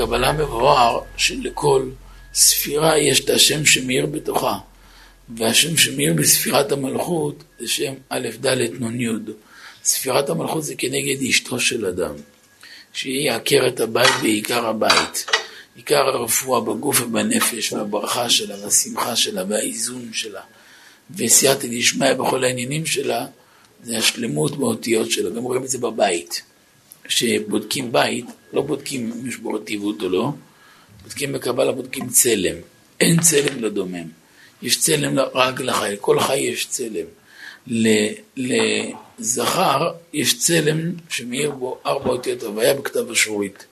בקבלה מבואר שלכל ספירה יש את השם שמאיר בתוכה, והשם שמאיר בספירת המלכות זה שם א' ד' נ' י'. ספירת המלכות זה כנגד אשתו של אדם, שהיא עקרת הבית בעיקר הבית. עיקר הרפואה בגוף ובנפש, והברכה שלה, והשמחה שלה, והאיזון שלה, וסייעתא דשמיא בכל העניינים שלה, זה השלמות באותיות שלה. גם רואים את זה בבית. כשבודקים בית, לא בודקים אם יש בו רטיבות או לא, בודקים בקבלה, בודקים צלם. אין צלם לדומם. יש צלם רק לחי, כל חי יש צלם. לזכר יש צלם שמאיר בו ארבע אותיות הוויה בכתב השורית.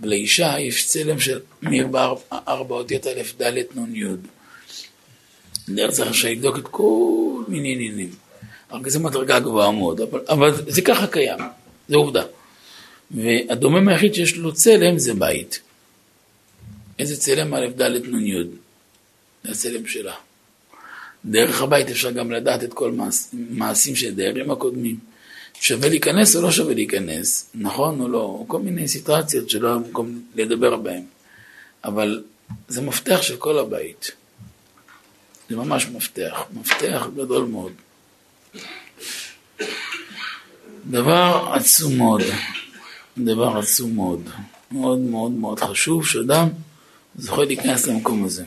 ולאישה יש צלם של מאיר בארבע אותיות א' ד' נ' י'. דרך רשאי לבדוק את כל מיני עניינים. רק זו מדרגה גבוהה מאוד, אבל, אבל זה ככה קיים, זה עובדה. והדומם היחיד שיש לו צלם זה בית. איזה צלם? א', ד', נ', י'. זה הצלם שלה. דרך הבית אפשר גם לדעת את כל מעש, מעשים של דיירים הקודמים. שווה להיכנס או לא שווה להיכנס, נכון או לא, כל מיני סיטואציות שלא היה מקום לדבר בהן. אבל זה מפתח של כל הבית. זה ממש מפתח, מפתח גדול מאוד. דבר עצום מאוד. דבר עצום מאוד, מאוד מאוד מאוד חשוב שאדם זוכה להיכנס למקום הזה.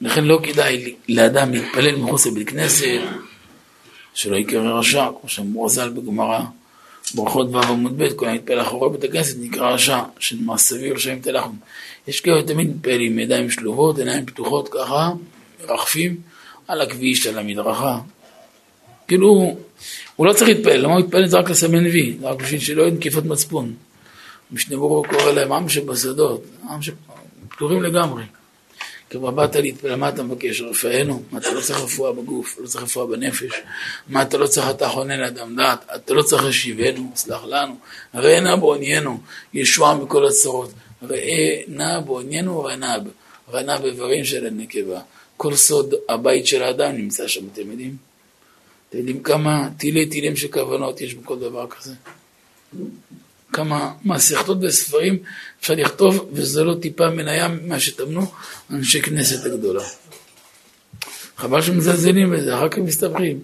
לכן לא כדאי לאדם להתפלל מחוץ לבית כנסת, שלא יקרא רשע, כמו שאמרו ז"ל בגמרא, ברכות ו' עמוד ב', כל המתפלל אחורי בית הכנסת נקרא רשע, שנאמר סביר לשם תלחם. יש כאלה תמיד מתפלל עם ידיים שלובות, עיניים פתוחות ככה, מרחפים על הכביש, על המדרכה. כאילו, הוא לא צריך להתפלל, למה הוא יתפלל? זה רק לסמן וי, זה רק בשביל שלא יהיו נקיפות מצפון. משנה ברוך קורא להם עם שבשדות, עם שפטורים לגמרי. כבר באת להתפלל, מה אתה מבקש? רפאנו? מה אתה לא צריך רפואה בגוף, לא צריך רפואה בנפש? מה אתה לא צריך אתה חונן לאדם דעת? אתה לא צריך להשיבנו, סלח לנו. ראה נא בעוניינו, ישועה מכל הצרות. ראה נא בעוניינו רנב, רנב איברים של הנקבה. כל סוד הבית של האדם נמצא שם, אתם יודעים? אתם יודעים כמה תילי תילים של כוונות יש בכל דבר כזה? כמה מסכתות וספרים אפשר לכתוב, וזה לא טיפה מן הים מה שטמנו אנשי כנסת הגדולה. חבל שמזלזלים בזה, אחר כך מסתבכים.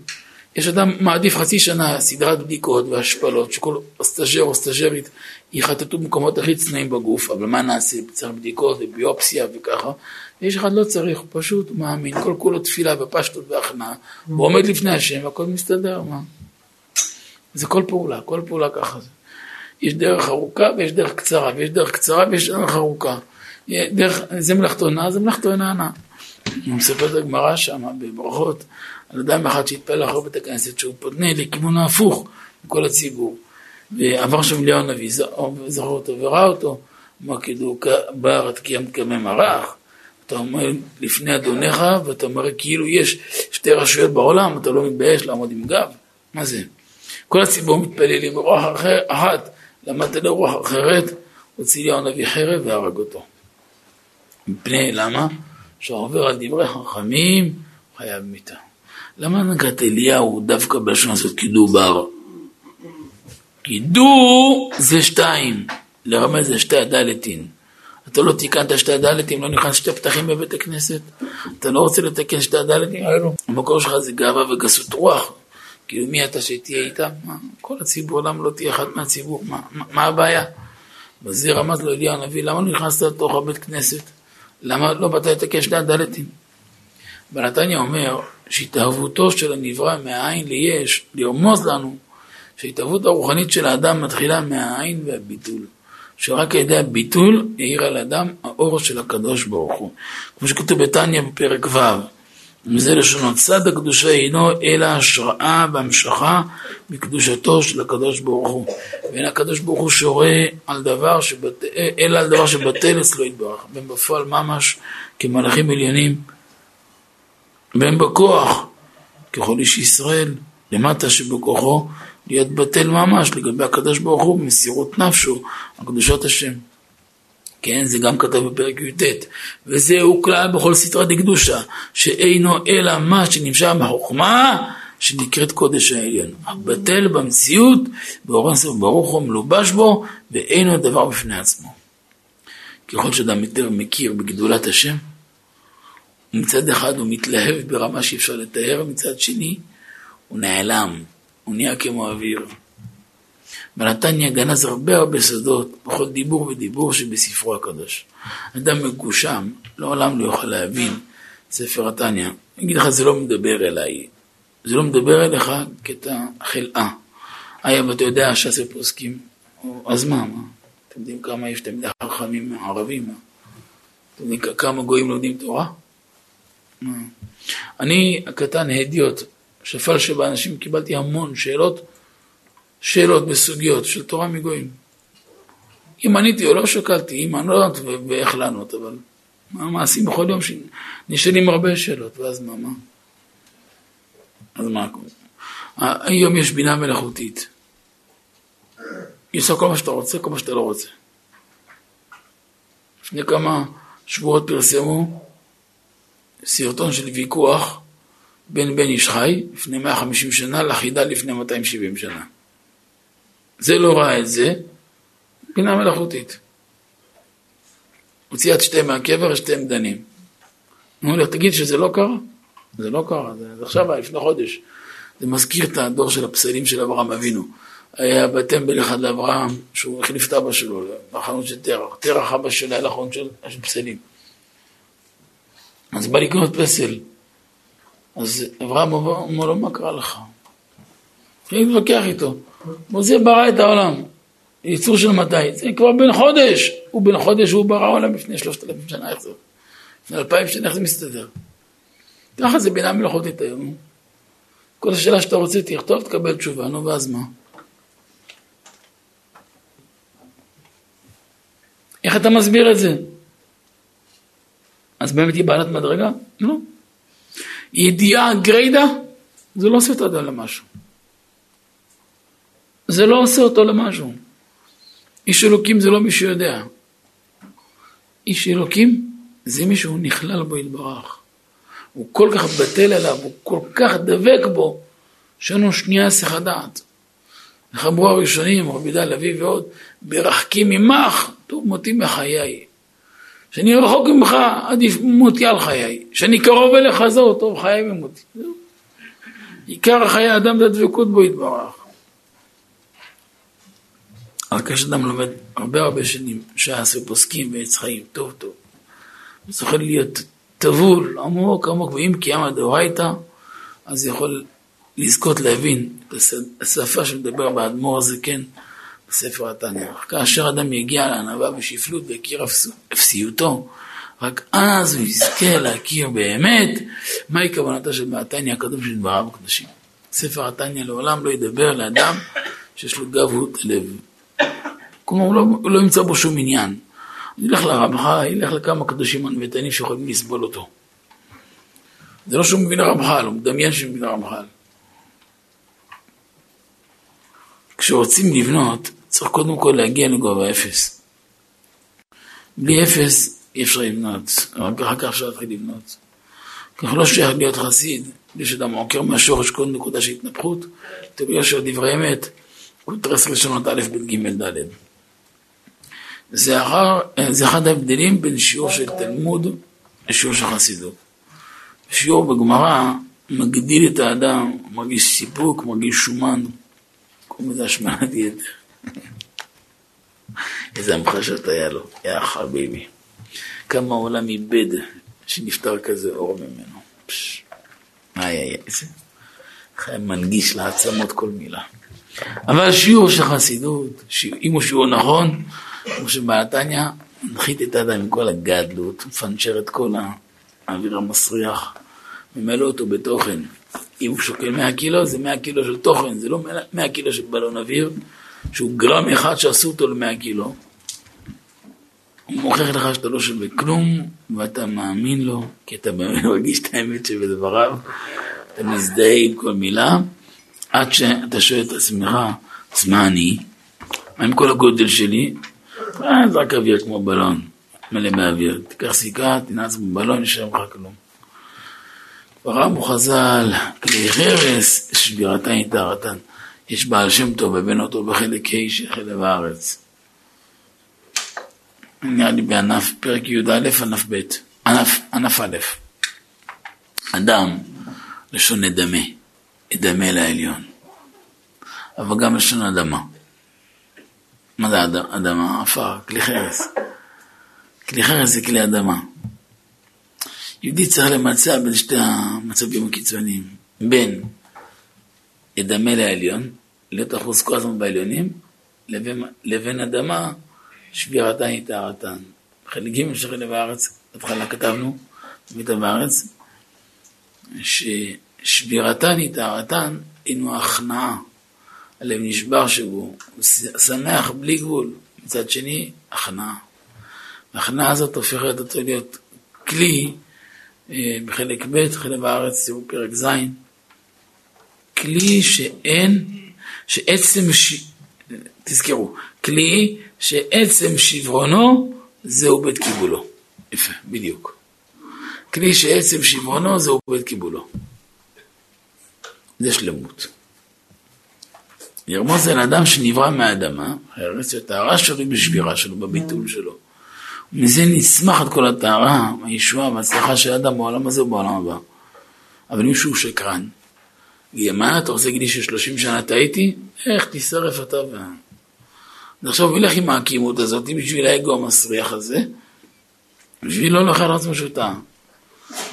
יש אדם מעדיף חצי שנה סדרת בדיקות והשפלות, שכל סטאג'ר או סטאג'רית יחטטו במקומות הכי צנועים בגוף, אבל מה נעשה? צריך בדיקות וביופסיה וככה. יש אחד לא צריך, פשוט מאמין, כל כולו תפילה ופשטות והכנעה, הוא עומד לפני השם והכל מסתדר, מה? זה כל פעולה, כל פעולה ככה זה. יש דרך ארוכה ויש דרך קצרה, ויש דרך קצרה ויש דרך ארוכה. דרך, זה מלאכתו נע, זה מלאכתו אינה נע. הוא מספר את הגמרא שם בברכות, על אדם אחד שהתפלל אחרי בית הכנסת, שהוא פונה לכיוון ההפוך מכל הציבור. ועבר שם אליהו הנביא, זכר אותו וראה אותו, אמר כאילו, בר קיימת כמי מרח, אתה אומר לפני אדונך, ואתה אומר כאילו יש שתי רשויות בעולם, אתה לא מתבייש לעמוד עם גב? מה זה? כל הציבור מתפללים ברוח אחת. למדת לרוח אחרת, הוציא אליהו הנביא חרב והרג אותו. מפני, למה? שעובר על דברי חכמים, חייב מיתה. למה נקראת אליהו דווקא בלשון הזאת כדובר? קידו זה שתיים, לרמז זה שתי הדלתין. אתה לא תיקנת שתי הדלתים, לא נכנס שתי פתחים בבית הכנסת. אתה לא רוצה לתקן שתי הדלתים. המקור שלך זה גאווה וגסות רוח. כאילו מי אתה שתהיה איתם? מה, כל הציבור, למה לא תהיה אחד מהציבור? מה, מה, מה הבעיה? בזה רמז לו אליהו הנביא, למה לא נכנסת לתוך הבית כנסת? למה לא באת לתקן שני הדלתים? בנתניה אומר שהתאהבותו של הנברא מהעין ליש, לרמוז לנו שההתאהבות הרוחנית של האדם מתחילה מהעין והביטול. שרק על ידי הביטול יאיר על האדם האור של הקדוש ברוך הוא. כמו שכתוב בתניא בפרק ו' וזה לשונות צד הקדושה אינו אלא השראה והמשכה מקדושתו של הקדוש ברוך הוא. ואין הקדוש ברוך הוא שורה על דבר שבת... אלא על דבר שבטל אצלו יתברך, והם בפועל ממש כמלאכים עליונים, והם בכוח, ככל איש ישראל, למטה שבכוחו, להיות בטל ממש לגבי הקדוש ברוך הוא במסירות נפשו, הקדושות השם. כן, זה גם כתב בפרק י"ט, וזהו כלל בכל סתרא דקדושה, שאינו אלא מה שנמשך בחוכמה, שנקראת קודש העליון. הבטל במציאות, באורן סוף ברוך הוא מלובש בו, ואינו דבר בפני עצמו. ככל שאדם יותר מכיר בגדולת השם, מצד אחד הוא מתלהב ברמה שאי אפשר לתאר, מצד שני הוא נעלם, הוא נהיה כמו אוויר. ונתניה גנז הרבה הרבה סודות בכל דיבור ודיבור שבספרו הקדוש. אדם מגושם, לעולם לא יוכל להבין ספר התניא. אני אגיד לך, זה לא מדבר אליי, זה לא מדבר אליך קטע חלאה. היה ואתה יודע שעשה פוסקים, אז מה, מה? אתם יודעים כמה יש תלמידי חכמים ערבים? מה? אתם יודעים כמה גויים לומדים תורה? מה? אני הקטן הדיוט, שפל שבאנשים, קיבלתי המון שאלות, שאלות בסוגיות של תורה מגויים. אם עניתי או לא שקלתי, אם ענות ואיך לענות, אבל מה מעשים בכל יום שנשאלים הרבה שאלות, ואז מה, מה? אז מה? היום יש בינה מלאכותית. היא עושה כל מה שאתה רוצה, כל מה שאתה לא רוצה. לפני כמה שבועות פרסמו סרטון של ויכוח בין בן איש חי לפני 150 שנה לחידה לפני 270 שנה. זה לא ראה את זה, בינה מלאכותית. הוציאה את שתיהם מהקבר, שתיהם דנים. אמרו לי, תגיד שזה לא קרה? זה לא קרה, זה עכשיו, לפני חודש. זה מזכיר את הדור של הפסלים של אברהם אבינו. היה בטמבל אחד לאברהם, שהוא החליף את אבא שלו בחנות של תרח. תרח אבא שלו היה לחנות של, של פסלים. אז בא לקנות פסל. אז אברהם אומר לו, מה קרה לך? התחיל להתווכח איתו. משה ברא את העולם. ייצור של מתי? זה כבר בן חודש. הוא בן חודש, הוא ברא עולם לפני שלושת אלפים שנה, איך זה? לפני אלפיים שנה, איך זה מסתדר? ככה זה בינה מלאכותית היום. כל השאלה שאתה רוצה, תכתוב, תקבל תשובה, נו, ואז מה? איך אתה מסביר את זה? אז באמת היא בעלת מדרגה? לא. ידיעה גריידה, זה לא עושה את האדם למשהו. זה לא עושה אותו למשהו. איש אלוקים זה לא מי שיודע. איש אלוקים זה מי שהוא נכלל בו יתברך. הוא כל כך בטל אליו, הוא כל כך דבק בו, שאין לו שנייה הדעת. איך אמרו הראשונים, רבי דל אבי ועוד, ברחקים ממך, טוב מותי מחיי. שאני רחוק ממך, עדיף מותי על חיי. שאני קרוב אליך, זהו, טוב חיי ומותי. עיקר חיי האדם זה הדבקות בו יתברך. אבל כשאדם לומד הרבה הרבה שנים ש"ס ופוסקים ועץ חיים, טוב טוב, צריך להיות טבול עמוק עמוק, ואם קיימא דאורייתא, אז יכול לזכות להבין השפה שמדבר באדמו"ר הזקן בספר התניא. כאשר אדם יגיע לענווה ושפלות ויכיר אפסיותו, רק אז הוא יזכה להכיר באמת מהי כוונתה של התניא הקדום של דבריו הקדושים. ספר התניא לעולם לא ידבר לאדם שיש לו גבהות לב. כלומר, הוא לא, הוא לא ימצא בו שום עניין. ילך לרמח"ל, ילך לכמה קדושים ענוותנים שיכולים לסבול אותו. זה לא שהוא מבין הרמח"ל, הוא מדמיין שהוא מבין הרמח"ל. כשרוצים לבנות, צריך קודם כל להגיע לגובה אפס. בלי אפס אי אפשר לבנות, רק אחר כך אפשר להתחיל לבנות. ככה לא שייך להיות חסיד, בלי שאדם עוקר מהשורש כל נקודה של התנפחות, תביאו של דברי אמת, הוא תרס ראשונות א', ב', ג', ד'. זה, אחר, זה אחד ההבדלים בין שיעור של תלמוד לשיעור של חסידות. שיעור בגמרא מגדיל את האדם, מרגיש סיפוק, מרגיש שומן, קוראים לזה השמנת יתר. איזה המחשות היה לו, יא חביבי. כמה העולם איבד שנפטר כזה אור ממנו. פש, איי איי, איזה חי מנגיש לעצמות כל מילה. אבל שיעור של חסידות, אם הוא שיעור נכון, כמו שבעתניא, מנחית את האדם עם כל הגדלות, מפנצ'ר את כל האוויר המסריח, ממלא אותו בתוכן. אם הוא שוקל 100 קילו, זה 100 קילו של תוכן, זה לא 100 קילו של בלון אוויר, שהוא גרם אחד שעשו אותו ל-100 קילו. הוא מוכיח לך שאתה לא שווה כלום, ואתה מאמין לו, כי אתה מרגיש את האמת שבדבריו, אתה מזדהה עם כל מילה, עד שאתה שואל את עצמך, אז מה אני? מה עם כל הגודל שלי? אה, זה רק אוויר כמו בלון, מלא באוויר. תיקח סיכה, תנעץ בבלון, נשאר לך כלום. כבר אמרו חז"ל, כלי חרס, שבירתן יתארתן. יש בעל שם טוב ובן אותו בחלק ה' של חלב הארץ. נראה לי בענף, פרק י"א, ענף ב', ענף, ענף א'. אדם, לשון נדמה, נדמה לעליון. אבל גם לשון אדמה. מה זה אדמה? עפר, כלי חרס. כלי חרס זה כלי אדמה. יהודי צריך למצע בין שתי המצבים הקיצוניים, בין ידמה לעליון, להיות אחוז כל הזמן בעליונים, לבין, לבין אדמה, שבירתן היא טהרתן. חלק ג' של חלק בארץ, בהתחלה כתבנו, במיטה בארץ, ששבירתן היא טהרתן, הינו הכנעה. הלב נשבר שהוא, הוא שמח בלי גבול. מצד שני, הכנעה. ההכנעה הזאת הופכת אותו להיות כלי אה, בחלק ב', חלק בארץ, תראו פרק ז', כלי שאין, שעצם, ש... תזכרו, כלי שעצם שברונו זהו בית קיבולו. יפה, בדיוק. כלי שעצם שברונו זהו בית קיבולו. זה שלמות. ירמוז זה לאדם שנברא מהאדמה, הארץ הטהרה שלו בשבירה שלו, בביטול שלו. מזה נצמחת כל הטהרה, הישועה וההצלחה של האדם בעולם הזה ובעולם הבא. אבל מישהו שקרן. מה אתה רוצה להגיד לי ששלושים שנה טעיתי? איך תישרף אתה ו... אז עכשיו הוא ילך עם העקימות הזאת בשביל האגו המסריח הזה, בשביל לא לאכל עצמו שהוא טעה.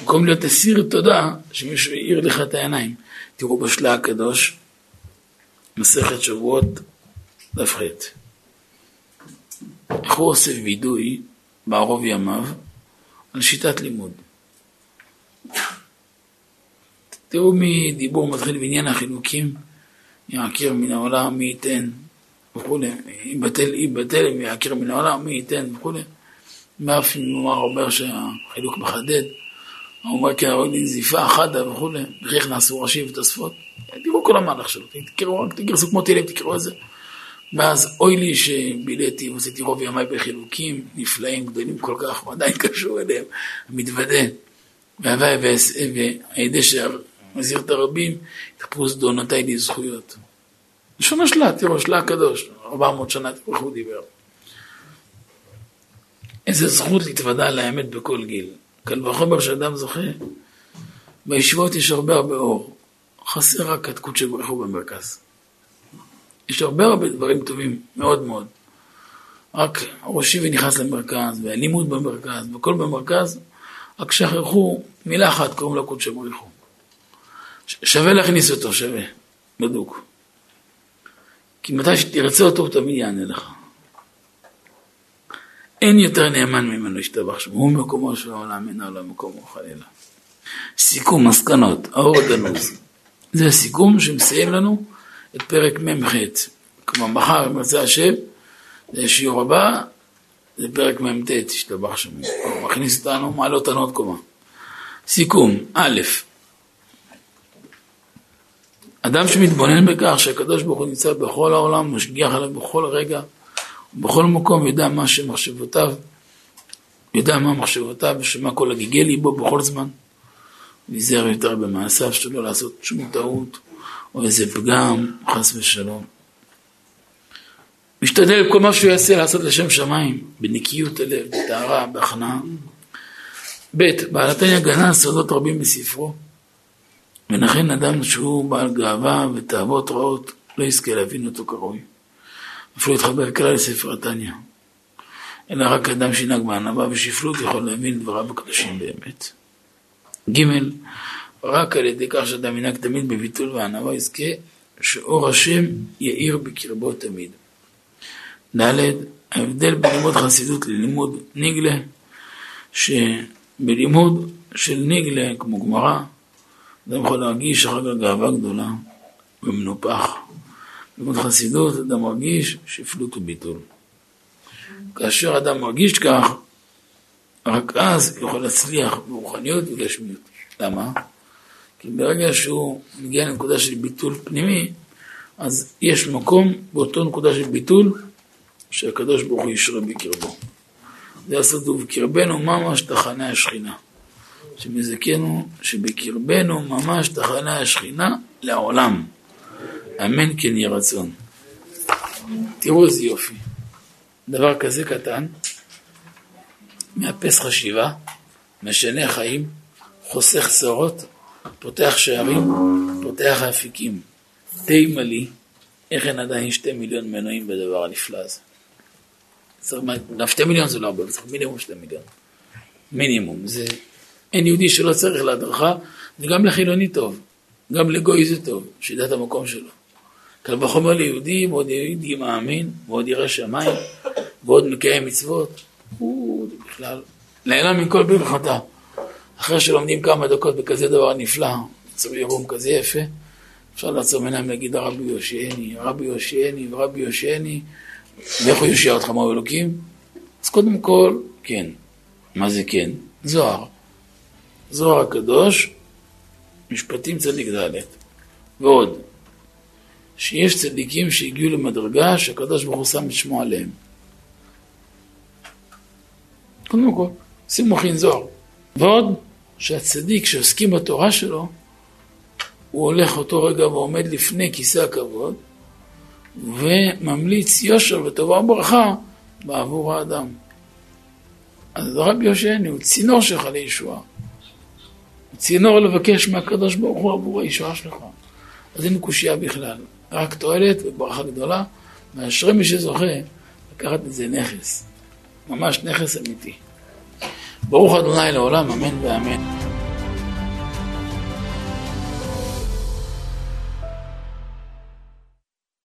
במקום להיות אסיר תודה שמישהו העיר לך את העיניים. תראו בשלה הקדוש, מסכת שבועות, דף ח'. איך הוא עושה וידוי בערוב ימיו על שיטת לימוד. תראו מדיבור מתחיל בעניין החילוקים, יעקר מן העולם מי ייתן וכולי, יבטל יבטל ויעקר מן העולם מי ייתן וכולי. אם הוא אומר שהחילוק מחדד, הוא אומר כי הרוג נזיפה חדה וכולי, וכך נעשו ראשי ותוספות. תראו כל המהלך שלו, תקראו, תגרסו כמו תהילים, תקראו את זה. ואז אוי לי שביליתי ועשיתי רוב ימיי בחילוקים נפלאים, גדולים כל כך, הוא עדיין קשור אליהם, מתוודה. והווי והידי שמזהיר את הרבים, יתפרו זדונותיי לי זכויות. לשון השלה, תראו, שלה הקדוש, 400 שנה, תראו איך הוא דיבר. איזה זכות להתוודע על האמת בכל גיל. קל וחומר שאדם זוכה. בישיבות יש הרבה הרבה אור. חסר רק התקות של ברכו במרכז. יש הרבה הרבה דברים טובים, מאוד מאוד. רק ראשי ונכנס למרכז, והלימוד במרכז, והכל במרכז, רק שכחו מילה אחת, קוראים לו קודשא בריחו. שווה להכניס אותו, שווה, בדוק. כי מתי שתרצה אותו, הוא תמיד יענה לך. אין יותר נאמן ממנו השתבח שמו, הוא מקומו של העולם, אין העולם מקומו חלילה. סיכום, מסקנות, האור הגנוז. זה הסיכום שמסיים לנו את פרק מ"ח. כלומר, מחר, אם ירצה השם, זה שיעור הבא, זה פרק מ"ט, השתבח שם. הוא מכניס אותנו, מעלה אותנו עוד קומה. סיכום, א', אדם שמתבונן בכך שהקדוש ברוך הוא נמצא בכל העולם, משגיח עליו בכל רגע, בכל מקום, יודע מה שמחשבותיו, יודע מה מחשבותיו ושמה כל הגיגי ליבו בכל זמן. נזהר יותר במעשיו שלא לעשות שום טעות. או איזה פגם, חס ושלום. משתדל כל מה שהוא יעשה לעשות לשם שמיים, בנקיות הלב, בטהרה, בהכנעה. ב' בעלתניא גנה סודות רבים בספרו, ולכן אדם שהוא בעל גאווה ותאוות רעות לא יזכה להבין אותו כראוי. אפילו יתחבר כלל לספר התניא. אלא רק אדם שינהג בענווה ושפלות יכול להבין דבריו הקדושים באמת. ג' רק על ידי כך שאדם ינהג תמיד בביטול וענווה יזכה שאור השם יאיר בקרבו תמיד. ד' ההבדל בין לימוד חסידות ללימוד ניגלה, שבלימוד של ניגלה, כמו גמרא, אדם יכול להרגיש אחר כך גאווה גדולה ומנופח. בלימוד חסידות אדם מרגיש שפלות וביטול. כאשר אדם מרגיש כך, רק אז יכול להצליח ברוחניות ובגשמיות. למה? כי ברגע שהוא מגיע לנקודה של ביטול פנימי, אז יש מקום באותו נקודה של ביטול שהקדוש ברוך הוא ישרה בקרבו. זה הסוד ובקרבנו ממש תחנה השכינה. שמזכנו שבקרבנו ממש תחנה השכינה לעולם. אמן כן יהי רצון. תראו איזה יופי. דבר כזה קטן, מאפס חשיבה, משנה חיים, חוסך צרות, פותח שערים, פותח אפיקים. תימה לי, איך אין עדיין שתי מיליון מנועים בדבר הנפלא הזה. צריך, שתי מיליון זה לא הרבה, צריך מינימום שתי מיליון. מינימום. זה, אין יהודי שלא צריך להדרכה, וגם לחילוני טוב, גם לגוי זה טוב, שידע את המקום שלו. קל וחומר ליהודי, ועוד יהודי מאמין, ועוד ירא שמיים, ועוד מקיים מצוות. הוא בכלל נהנה מכל ברכתה. אחרי שלומדים כמה דקות בכזה דבר נפלא, עצור ירום כזה יפה, אפשר לעצום עיניים להגיד הרבי יושיעני, הרבי יושיעני ורבי יושיעני, ואיך הוא יושיע אותך מהו אלוקים? אז קודם כל, כן. מה זה כן? זוהר. זוהר הקדוש, משפטים צדיק ד' ועוד, שיש צדיקים שהגיעו למדרגה שהקדוש ברוך הוא שם את שמו עליהם. קודם כל, שימו חין זוהר. ועוד, שהצדיק שעוסקים בתורה שלו, הוא הולך אותו רגע ועומד לפני כיסא הכבוד, וממליץ יושר וטובה וברכה בעבור האדם. אז רבי יושעני הוא צינור שלך לישועה. צינור לבקש מהקדוש ברוך הוא עבור הישועה שלך. אז אין קושייה בכלל, רק תועלת וברכה גדולה, מאשרי מי שזוכה לקחת את זה נכס, ממש נכס אמיתי. ברוך ה' לעולם, אמן ואמן.